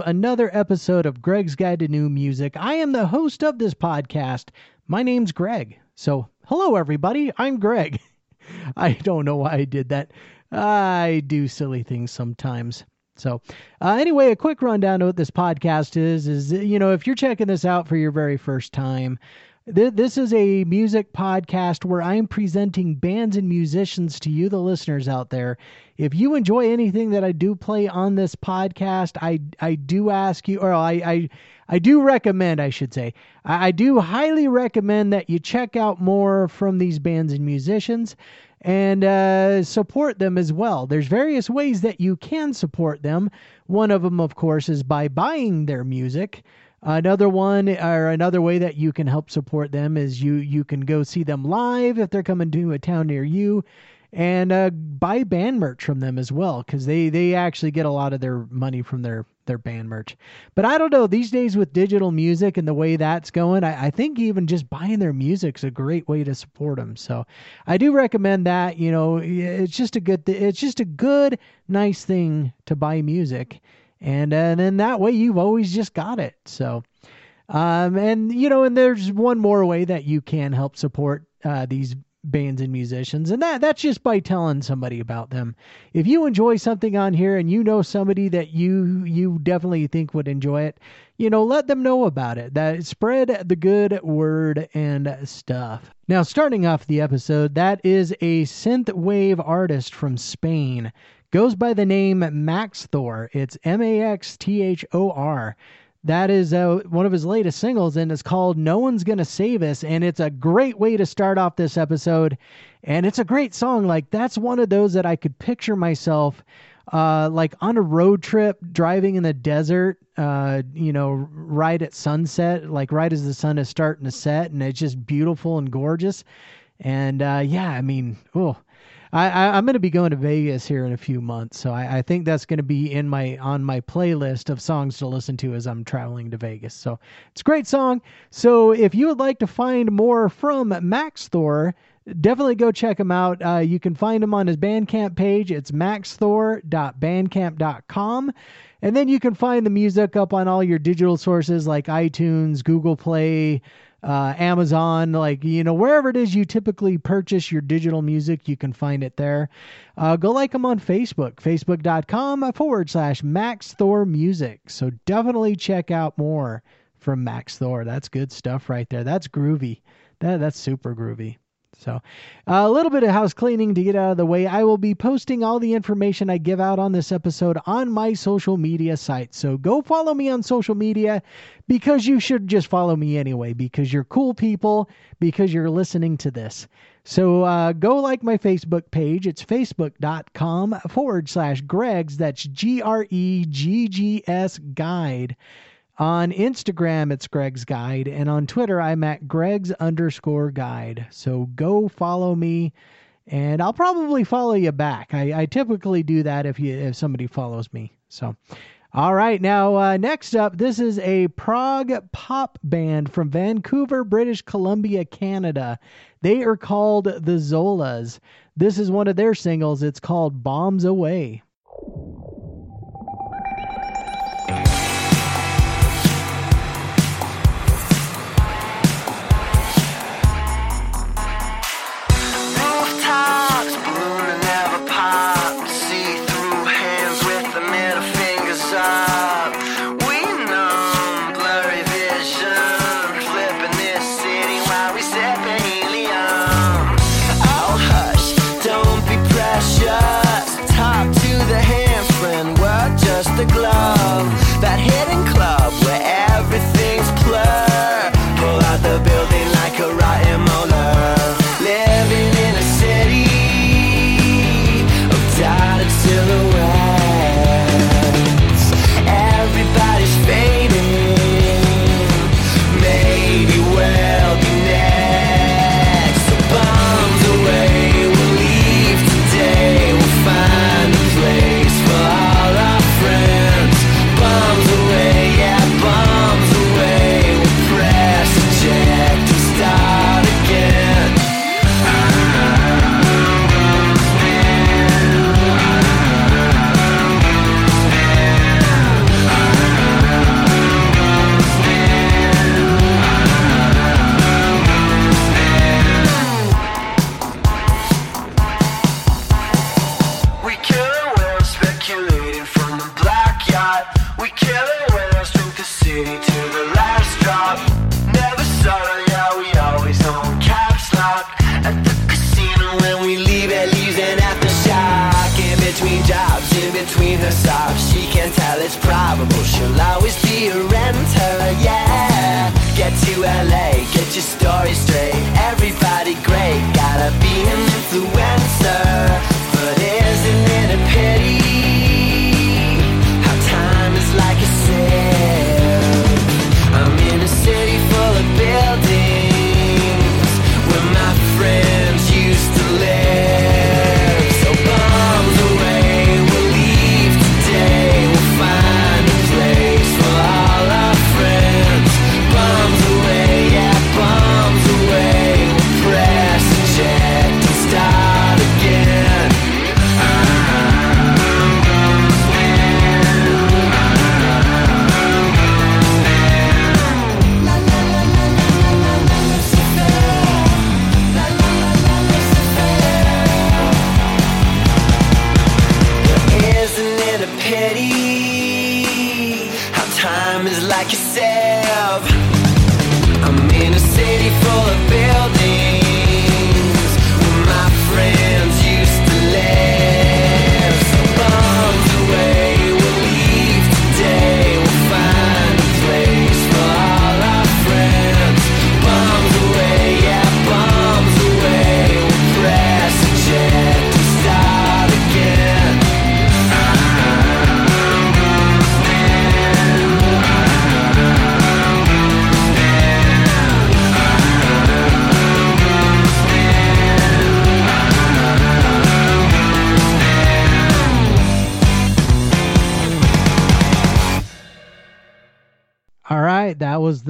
another episode of Gregg's Guide to New Music. I am the host of this podcast. My name's Gregg. So, hello, everybody. I'm Gregg. I don't know why I did that. I do silly things sometimes. So, uh, anyway, a quick rundown of what this podcast is is, you know, if you're checking this out for your very first time, this is a music podcast where I'm presenting bands and musicians to you, the listeners out there. If you enjoy anything that I do play on this podcast, I I do ask you, or I I, I do recommend, I should say, I, I do highly recommend that you check out more from these bands and musicians and uh, support them as well. There's various ways that you can support them. One of them, of course, is by buying their music. Another one or another way that you can help support them is you you can go see them live if they're coming to a town near you, and uh, buy band merch from them as well because they they actually get a lot of their money from their their band merch. But I don't know these days with digital music and the way that's going, I, I think even just buying their music's a great way to support them. So I do recommend that. You know, it's just a good th- it's just a good nice thing to buy music and uh, then that way you've always just got it. So um, and you know and there's one more way that you can help support uh, these bands and musicians and that that's just by telling somebody about them. If you enjoy something on here and you know somebody that you you definitely think would enjoy it you know let them know about it. That spread the good word and stuff. Now starting off the episode that is a synth wave artist from spain goes by the name Maxthor. It's M A X T H O R. That is uh, one of his latest singles, and it's called No One's Gonna Save Us. And it's a great way to start off this episode. And it's a great song. Like, that's one of those that I could picture myself. Uh, like on a road trip, driving in the desert, uh, you know, right at sunset, like right as the sun is starting to set, and it's just beautiful and gorgeous. And uh, yeah, I mean, oh, I, I'm going to be going to Vegas here in a few months, so I, I think that's going to be in my on my playlist of songs to listen to as I'm traveling to Vegas. So it's a great song. So if you would like to find more from Maxthor, definitely go check him out. Uh, you can find him on his Bandcamp page. It's maxthor.bandcamp.com. And then you can find the music up on all your digital sources like iTunes, Google Play, uh, Amazon, like, you know, wherever it is you typically purchase your digital music, you can find it there. Uh, go like them on Facebook, facebook.com forward slash Maxthor Music. So definitely check out more from Maxthor. That's good stuff right there. That's groovy. That, that's super groovy. So, a little bit of house cleaning to get out of the way. I will be posting all the information I give out on this episode on my social media site. So, go follow me on social media because you should just follow me anyway because you're cool people, because you're listening to this. So, uh, go like my Facebook page. It's facebook.com forward slash Gregg's. That's G R E G G S guide. On Instagram, it's Gregg's Guide, and on Twitter, I'm at Gregg's underscore guide. So go follow me, and I'll probably follow you back. I, I typically do that if you if somebody follows me. So, all right, now uh, next up, this is a prog pop band from Vancouver, British Columbia, Canada. They are called the Zolas. This is one of their singles. It's called Bombs Away.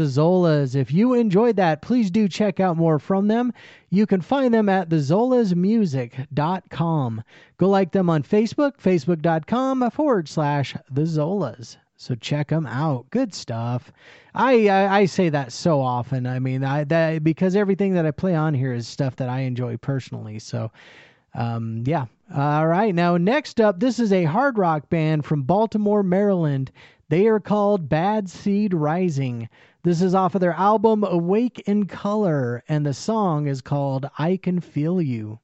the Zolas. If you enjoyed that, please do check out more from them. You can find them at thezolasmusic.com. Go like them on Facebook, facebook.com forward slash the Zolas. So check them out. Good stuff. I, I, I say that so often. I mean, I that because everything that I play on here is stuff that I enjoy personally. So, um, yeah. All right. Now, next up, this is a hard rock band from Baltimore, Maryland. They are called Bad Seed Rising. This is off of their album Awake in Color, and the song is called I Can Feel You.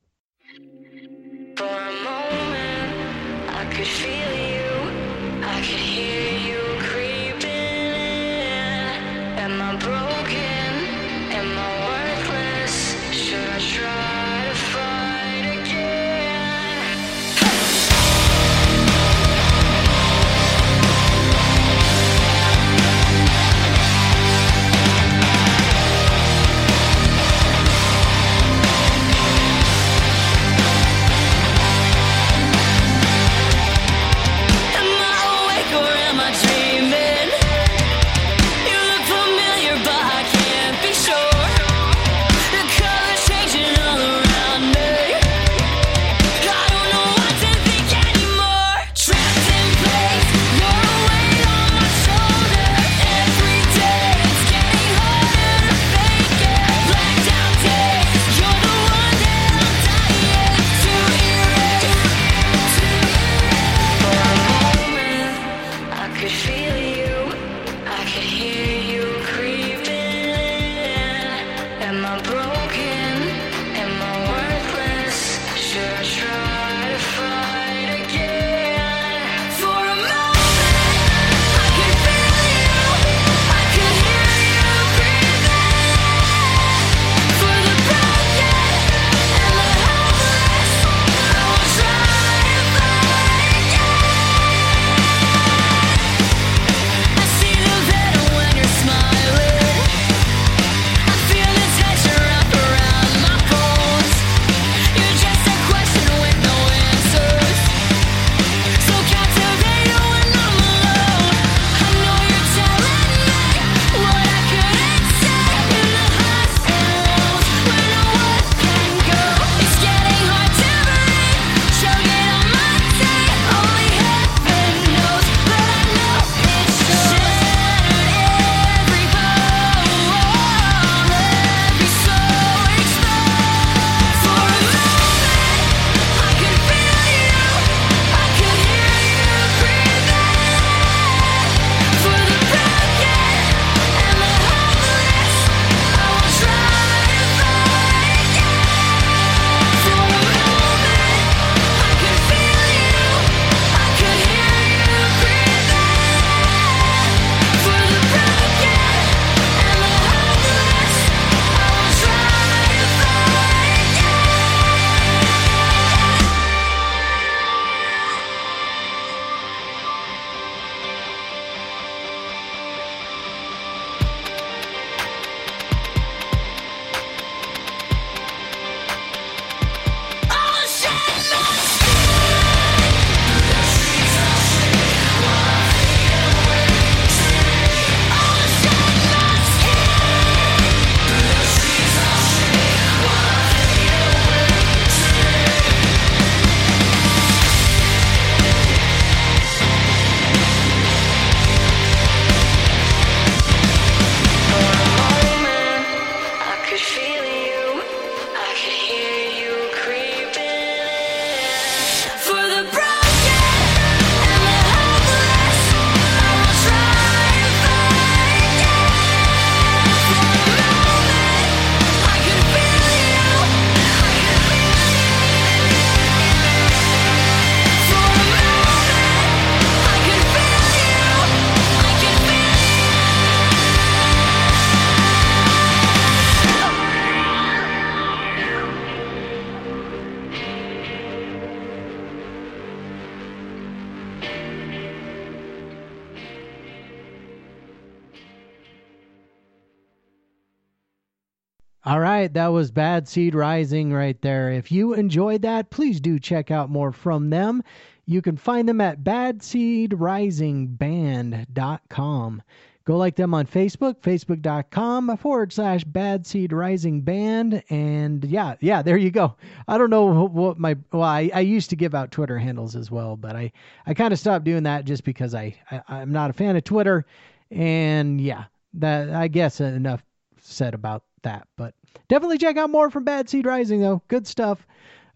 That was Bad Seed Rising right there. If you enjoyed that, please do check out more from them. You can find them at badseedrisingband.com. Go like them on Facebook, facebook.com forward slash bad seed rising band. And yeah, yeah, there you go. I don't know what my, well, I, I used to give out Twitter handles as well, but I, I kind of stopped doing that just because I, I, I'm not a fan of Twitter. And yeah, that, I guess enough said about that. But definitely check out more from Bad Seed Rising, though. Good stuff.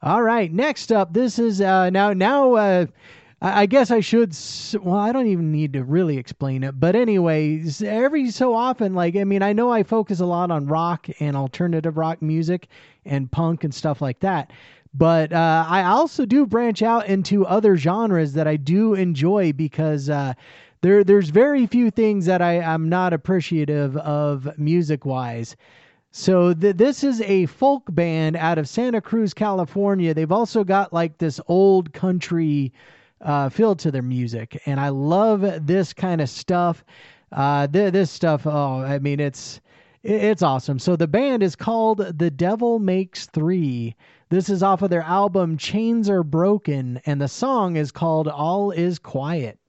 All right, next up, this is uh, now now. Uh, I guess I should. Well, I don't even need to really explain it. But anyways, every so often, like I mean, I know I focus a lot on rock and alternative rock music and punk and stuff like that. But uh, I also do branch out into other genres that I do enjoy because uh, there there's very few things that I, I am not appreciative of music wise. So th- this is a folk band out of Santa Cruz, California. They've also got like this old country uh, feel to their music, and I love this kind of stuff. Uh, th- this stuff, oh, I mean, it's it- it's awesome. So the band is called The Devil Makes Three. This is off of their album Chains Are Broken, and the song is called All Is Quiet.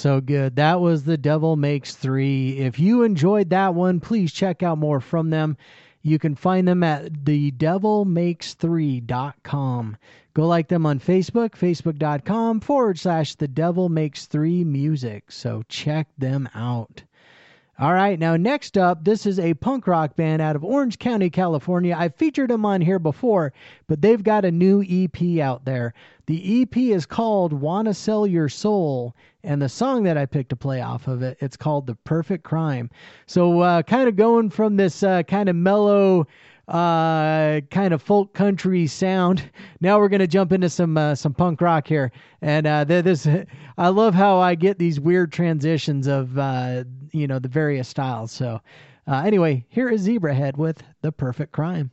So good. That was The Devil Makes Three. If you enjoyed that one, please check out more from them. You can find them at thedevilmakes3.com. Go like them on Facebook, facebook.com forward slash The Devil Makes Three Music. So check them out. All right, now next up, this is a punk rock band out of Orange County, California. I've featured them on here before, but they've got a new EP out there. The EP is called Wanna Sell Your Soul, and the song that I picked to play off of it, it's called The Perfect Crime. So, uh, kind of going from this uh, kind of mellow, uh, kind of folk country sound. Now we're gonna jump into some uh, some punk rock here, and uh, th- this I love how I get these weird transitions of uh, you know the various styles. So uh, anyway, here is Zebrahead with the perfect crime.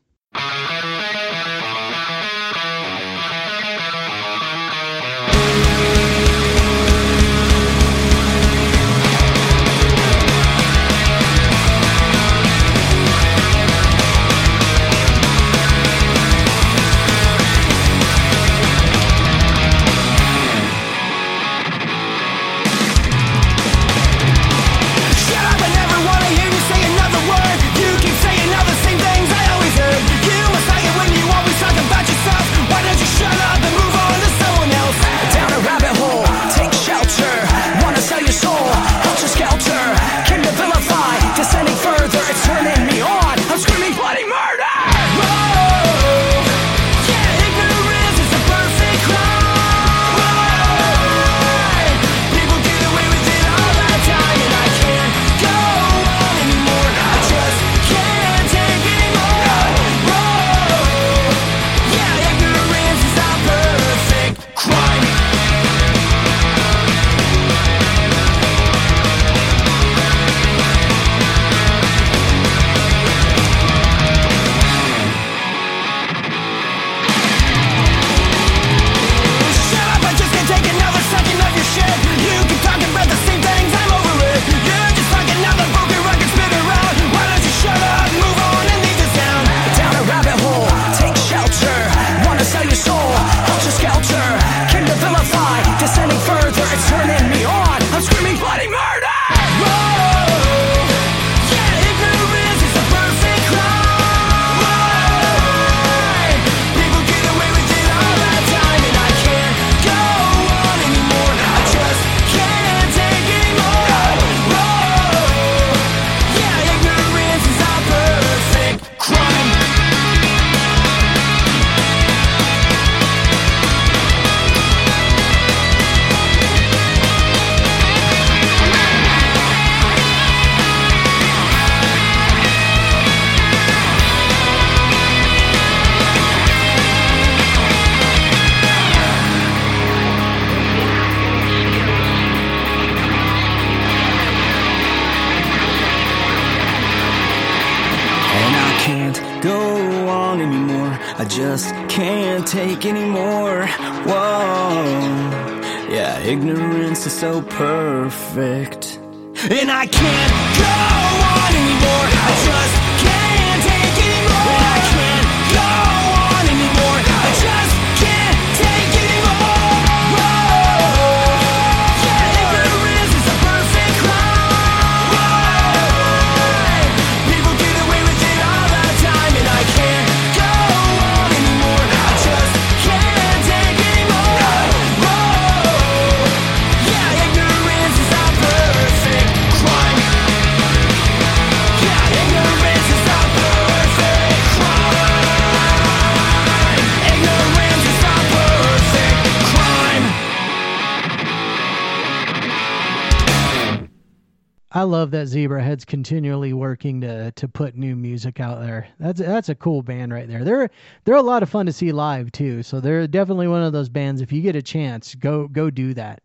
Love that Zebrahead's continually working to to put new music out there. That's that's a cool band right there. They're they're a lot of fun to see live too. So they're definitely one of those bands. If you get a chance, go go do that.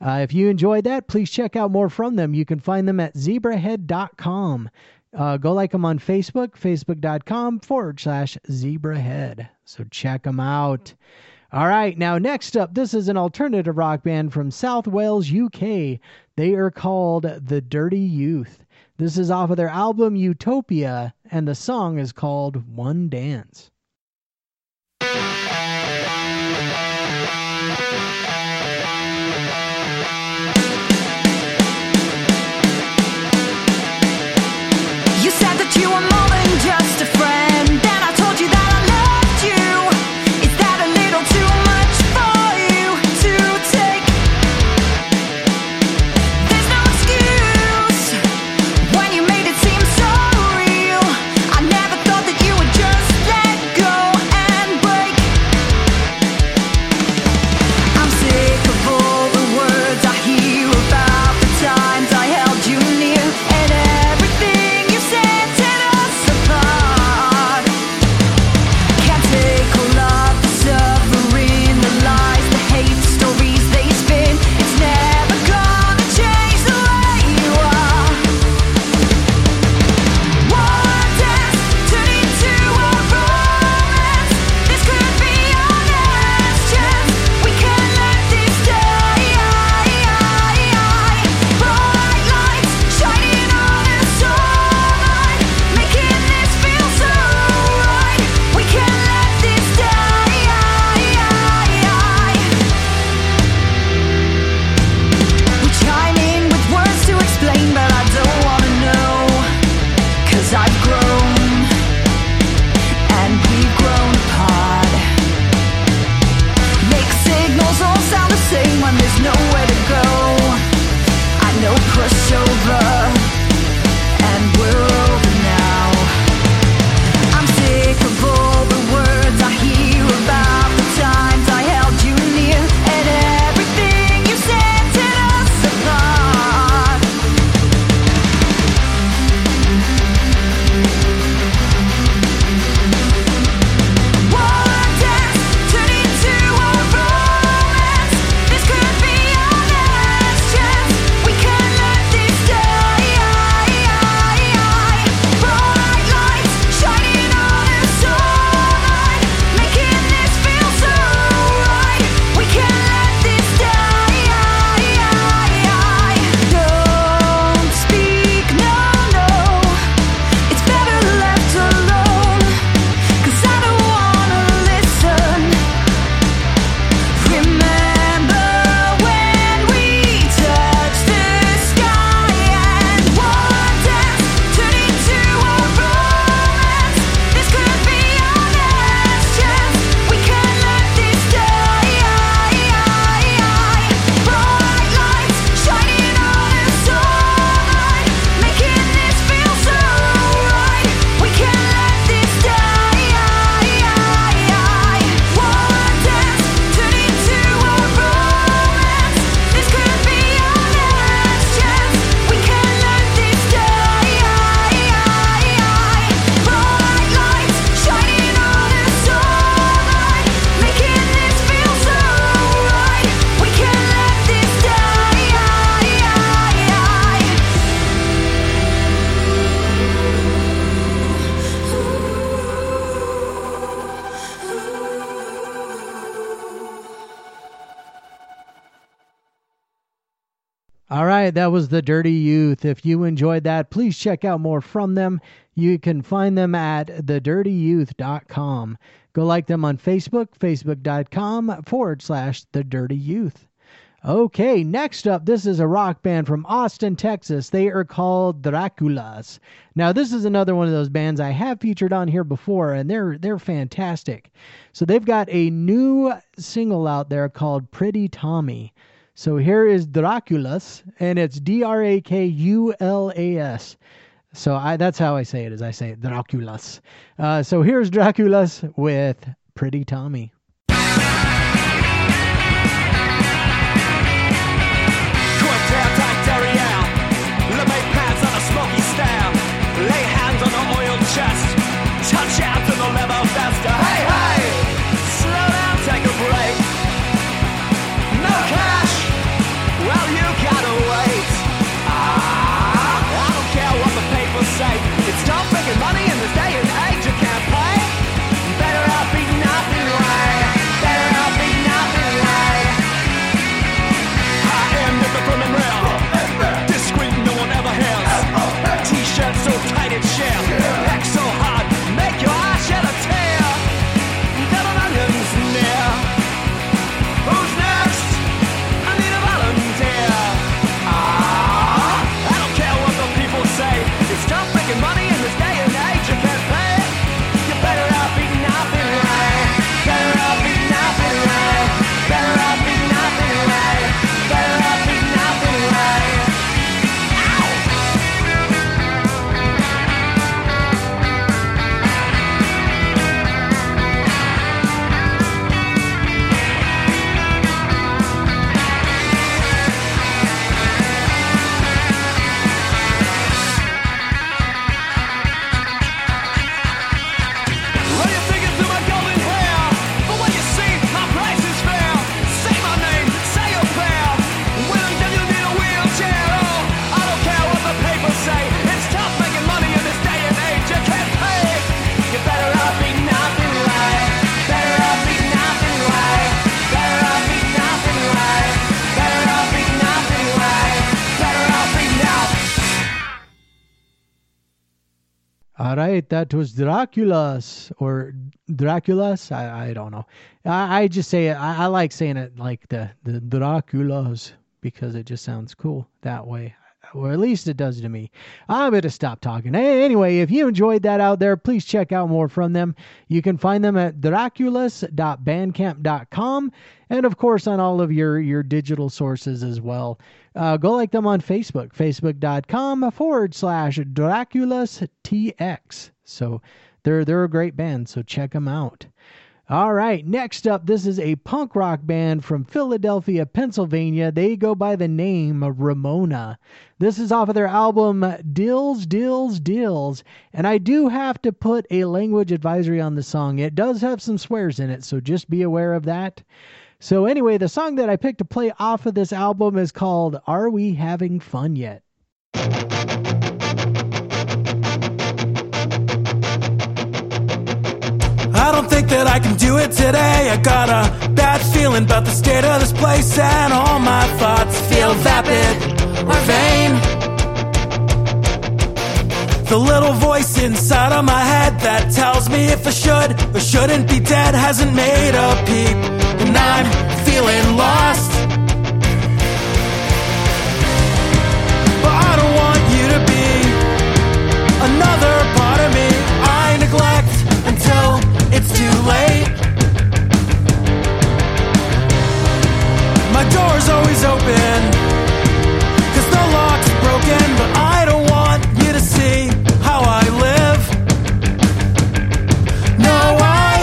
Uh, if you enjoyed that, please check out more from them. You can find them at zebrahead.com. Uh, go like them on Facebook, facebook.com forward slash zebrahead. So check them out. All right, now next up, this is an alternative rock band from South Wales, UK. They are called The Dirty Youth. This is off of their album Utopia, and the song is called One Dance. Right, that was the Dirty Youth. If you enjoyed that, please check out more from them. You can find them at thedirtyyouth.com. Go like them on Facebook, facebook.com forward slash the dirty youth. Okay, next up, this is a rock band from Austin, Texas. They are called Drakulas. Now, this is another one of those bands I have featured on here before, and they're they're fantastic. So they've got a new single out there called Pretty Tommy. So here is Drakulas, and it's D R A K U L A S. So I that's how I say it, as I say Drakulas. Uh, so here's Drakulas with Pretty Tommy. That was Dracula's or Dracula's. I, I don't know. I, I just say it. I, I like saying it like the the Dracula's because it just sounds cool that way. Or at least it does to me. I'm going to stop talking. Anyway, if you enjoyed that out there, please check out more from them. You can find them at drakulas.bandcamp.com and, of course, on all of your, your digital sources as well. Uh, go like them on Facebook, facebook.com forward slash DrakulasTX. So they're, they're a great band, so check them out. All right, next up, this is a punk rock band from Philadelphia, Pennsylvania. They go by the name Ramona. This is off of their album Dills, Dills, Dills. And I do have to put a language advisory on the song. It does have some swears in it, so just be aware of that. So, anyway, the song that I picked to play off of this album is called Are We Having Fun Yet? I don't think that I can do it today. I got a bad feeling about the state of this place, and all my thoughts feel vapid or vain. The little voice inside of my head that tells me if I should or shouldn't be dead hasn't made a peep, and I'm feeling lost. It's too late. My door's always open, cause the lock's broken, but I don't want you to see how I live. No, I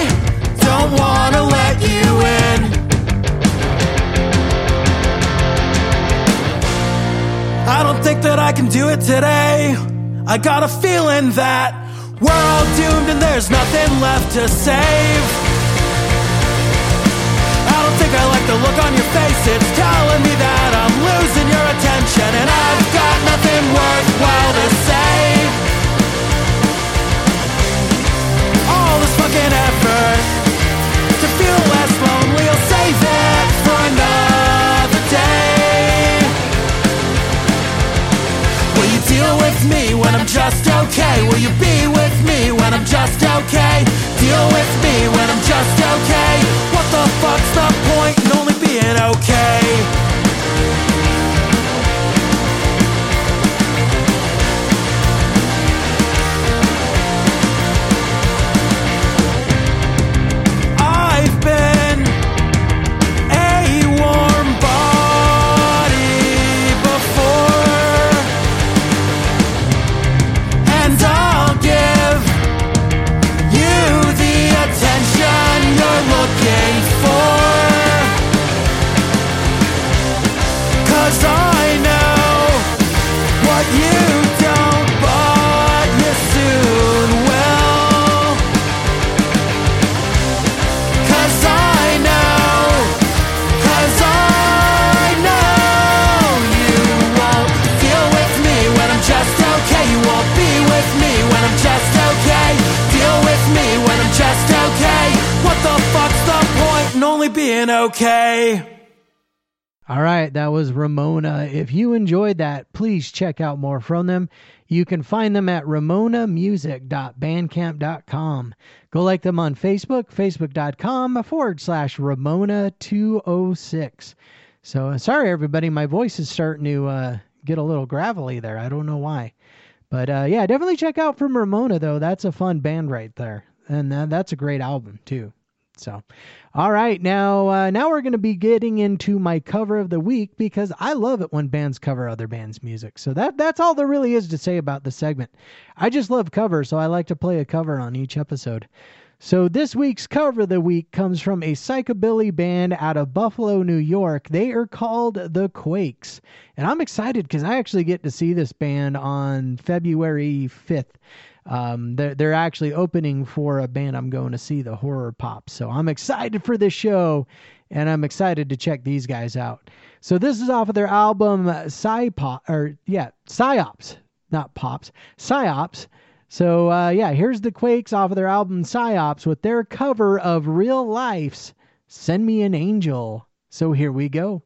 don't wanna let you in. I don't think that I can do it today. I got a feeling that we're all doomed and there's nothing left to save. I don't think I like the look on your face. It's telling me that I'm losing your attention and I've got nothing worthwhile to say. All this fucking effort to feel less lonely, I'll save it for another deal with me when I'm just okay? Will you be with me when I'm just okay? Deal with me when I'm just okay. What the fuck's the point in only being okay? Being okay? All right, that was Ramona. If you enjoyed that, please check out more from them. You can find them at ramonamusic.bandcamp.com. Go like them on Facebook, facebook.com forward slash Ramona206. So uh, sorry, everybody, my voice is starting to uh, get a little gravelly there. I don't know why. But uh, yeah, definitely check out from Ramona, though. That's a fun band right there. And uh, that's a great album, too. So, all right, now uh, now we're going to be getting into my cover of the week because I love it when bands cover other bands' music. So that that's all there really is to say about the segment. I just love covers, so I like to play a cover on each episode. So this week's cover of the week comes from a psychobilly band out of Buffalo, New York. They are called The Quakes. And I'm excited because I actually get to see this band on February 5th. Um, they're, they're actually opening for a band I'm going to see, the Horror Pop. So I'm excited for this show and I'm excited to check these guys out. So this is off of their album Psy-Pop, or yeah, Psyops, not Pops, Psyops. So uh, yeah, here's the Quakes off of their album Psyops with their cover of Real Life's Send Me an Angel. So here we go.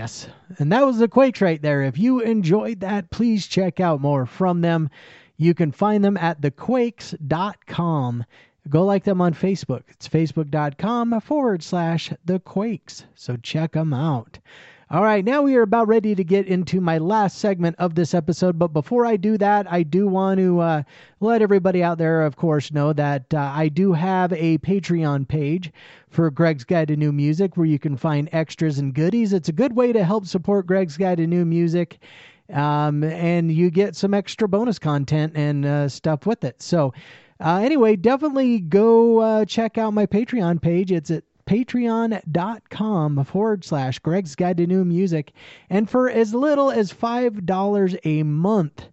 Yes. And that was the Quakes right there. If you enjoyed that, please check out more from them. You can find them at thequakes.com. Go like them on Facebook. It's facebook.com forward slash the Quakes. So check them out. All right, now we are about ready to get into my last segment of this episode. But before I do that, I do want to uh, let everybody out there, of course, know that uh, I do have a Patreon page for Gregg's Guide to New Music where you can find extras and goodies. It's a good way to help support Gregg's Guide to New Music. Um, and you get some extra bonus content and uh, stuff with it. So, uh, anyway, definitely go uh, check out my Patreon page. It's at patreon.com forward slash Gregg's Guide to New Music. And for as little as $5 a month,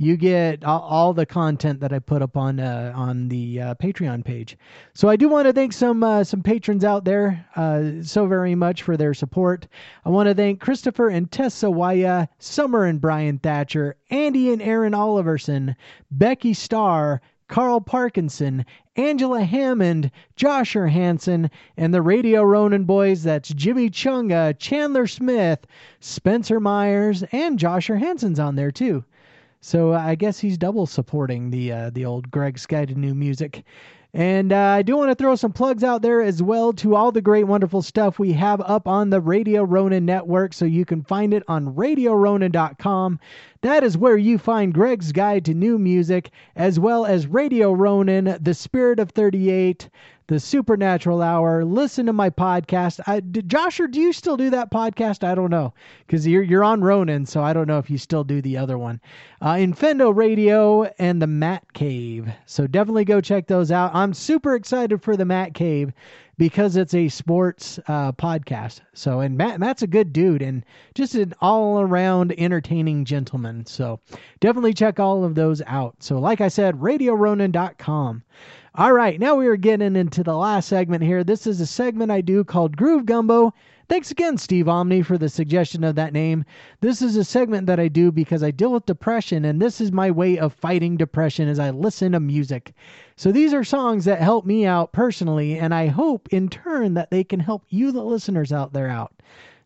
you get all, the content that I put up on uh, on the uh, Patreon page. So I do want to thank some uh, some patrons out there uh, so very much for their support. I want to thank Christopher and Tessa Waya, Summer and Brian Thatcher, Andy and Aaron Oliverson, Becky Starr, Carl Parkinson, Angela Hammond, Josher Hansen, and the Radio Ronin boys. That's Jimmy Chunga, Chandler Smith, Spencer Myers, and Josher Hansen's on there too. So uh, I guess he's double supporting the uh, the old Gregg's Guide to New Music. And uh, I do want to throw some plugs out there as well to all the great, wonderful stuff we have up on the Radio Ronin network. So you can find it on RadioRonin.com. That is where you find Gregg's Guide to New Music, as well as Radio Ronin, The Spirit of 38, The Supernatural Hour. Listen to my podcast. I, d- Josher, do you still do that podcast? I don't know because you're you're on Ronin, so I don't know if you still do the other one. Uh, Infendo Radio and the Matt Cave. So definitely go check those out. I'm super excited for the Matt Cave because it's a sports uh, podcast. So, and Matt, Matt's a good dude and just an all around entertaining gentleman. So, definitely check all of those out. So, like I said, RadioRonin.com. All right, now we are getting into the last segment here. This is a segment I do called Groove Gumbo. Thanks again, Steve Omni, for the suggestion of that name. This is a segment that I do because I deal with depression, and this is my way of fighting depression as I listen to music. So these are songs that help me out personally, and I hope in turn that they can help you, the listeners out there, out.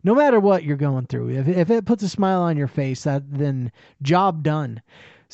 No matter what you're going through, if, if it puts a smile on your face, that then job done.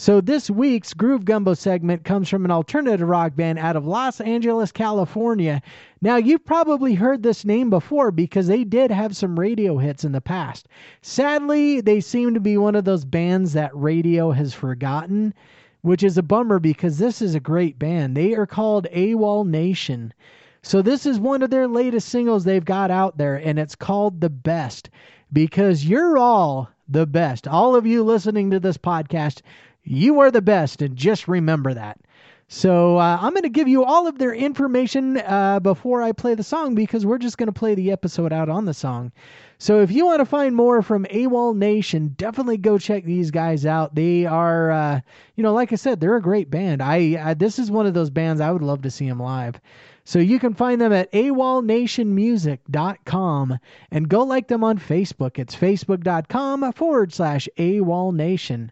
So this week's Groove Gumbo segment comes from an alternative rock band out of Los Angeles, California. Now you've probably heard this name before because they did have some radio hits in the past. Sadly, they seem to be one of those bands that radio has forgotten, which is a bummer because this is a great band. They are called AWOLNATION. So this is one of their latest singles they've got out there and it's called The Best because you're all the best. All of you listening to this podcast, you are the best, and just remember that. So uh, I'm going to give you all of their information uh, before I play the song because we're just going to play the episode out on the song. So if you want to find more from AWOLNATION, definitely go check these guys out. They are, uh, you know, like I said, they're a great band. I, I this is one of those bands I would love to see them live. So you can find them at awolnationmusic.com and go like them on Facebook. It's facebook.com forward slash awolnation.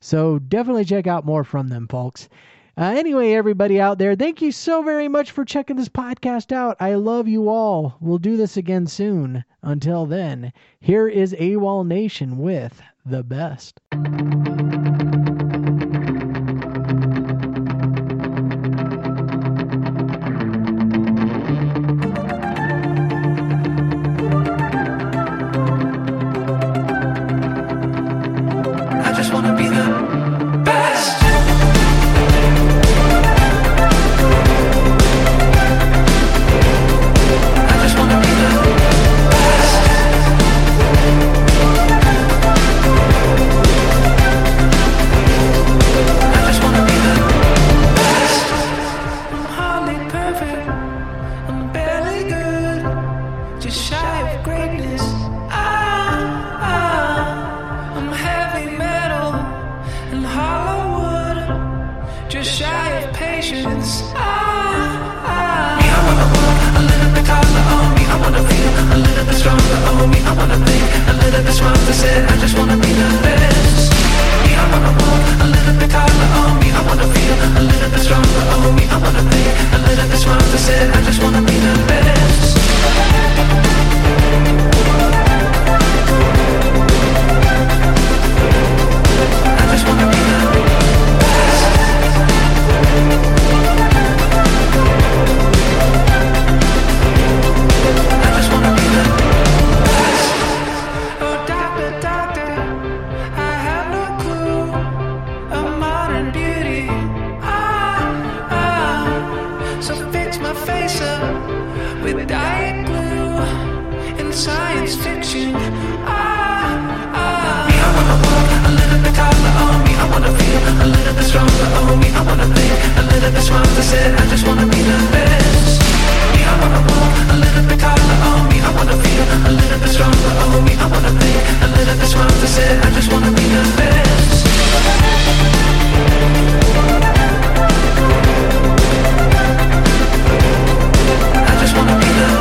So definitely check out more from them, folks. Uh, anyway, everybody out there, thank you so very much for checking this podcast out. I love you all. We'll do this again soon. Until then, here is AWOLNATION with the best. feeling this one to say. I just wanna be the best. Me, I wanna walk a little bit taller. Oh, me, I wanna feel a little bit stronger. Oh, me, I wanna play a little bit smarter. to say I just wanna be the best. I just wanna be the best. A little bit stronger. Oh, me, I wanna a little bit smarter. Said I just wanna be the best. I wanna walk a little bit taller. Oh, me, I wanna feel a little bit stronger. Oh, me, I wanna a little bit smarter. Said I just wanna be the best. I just wanna be the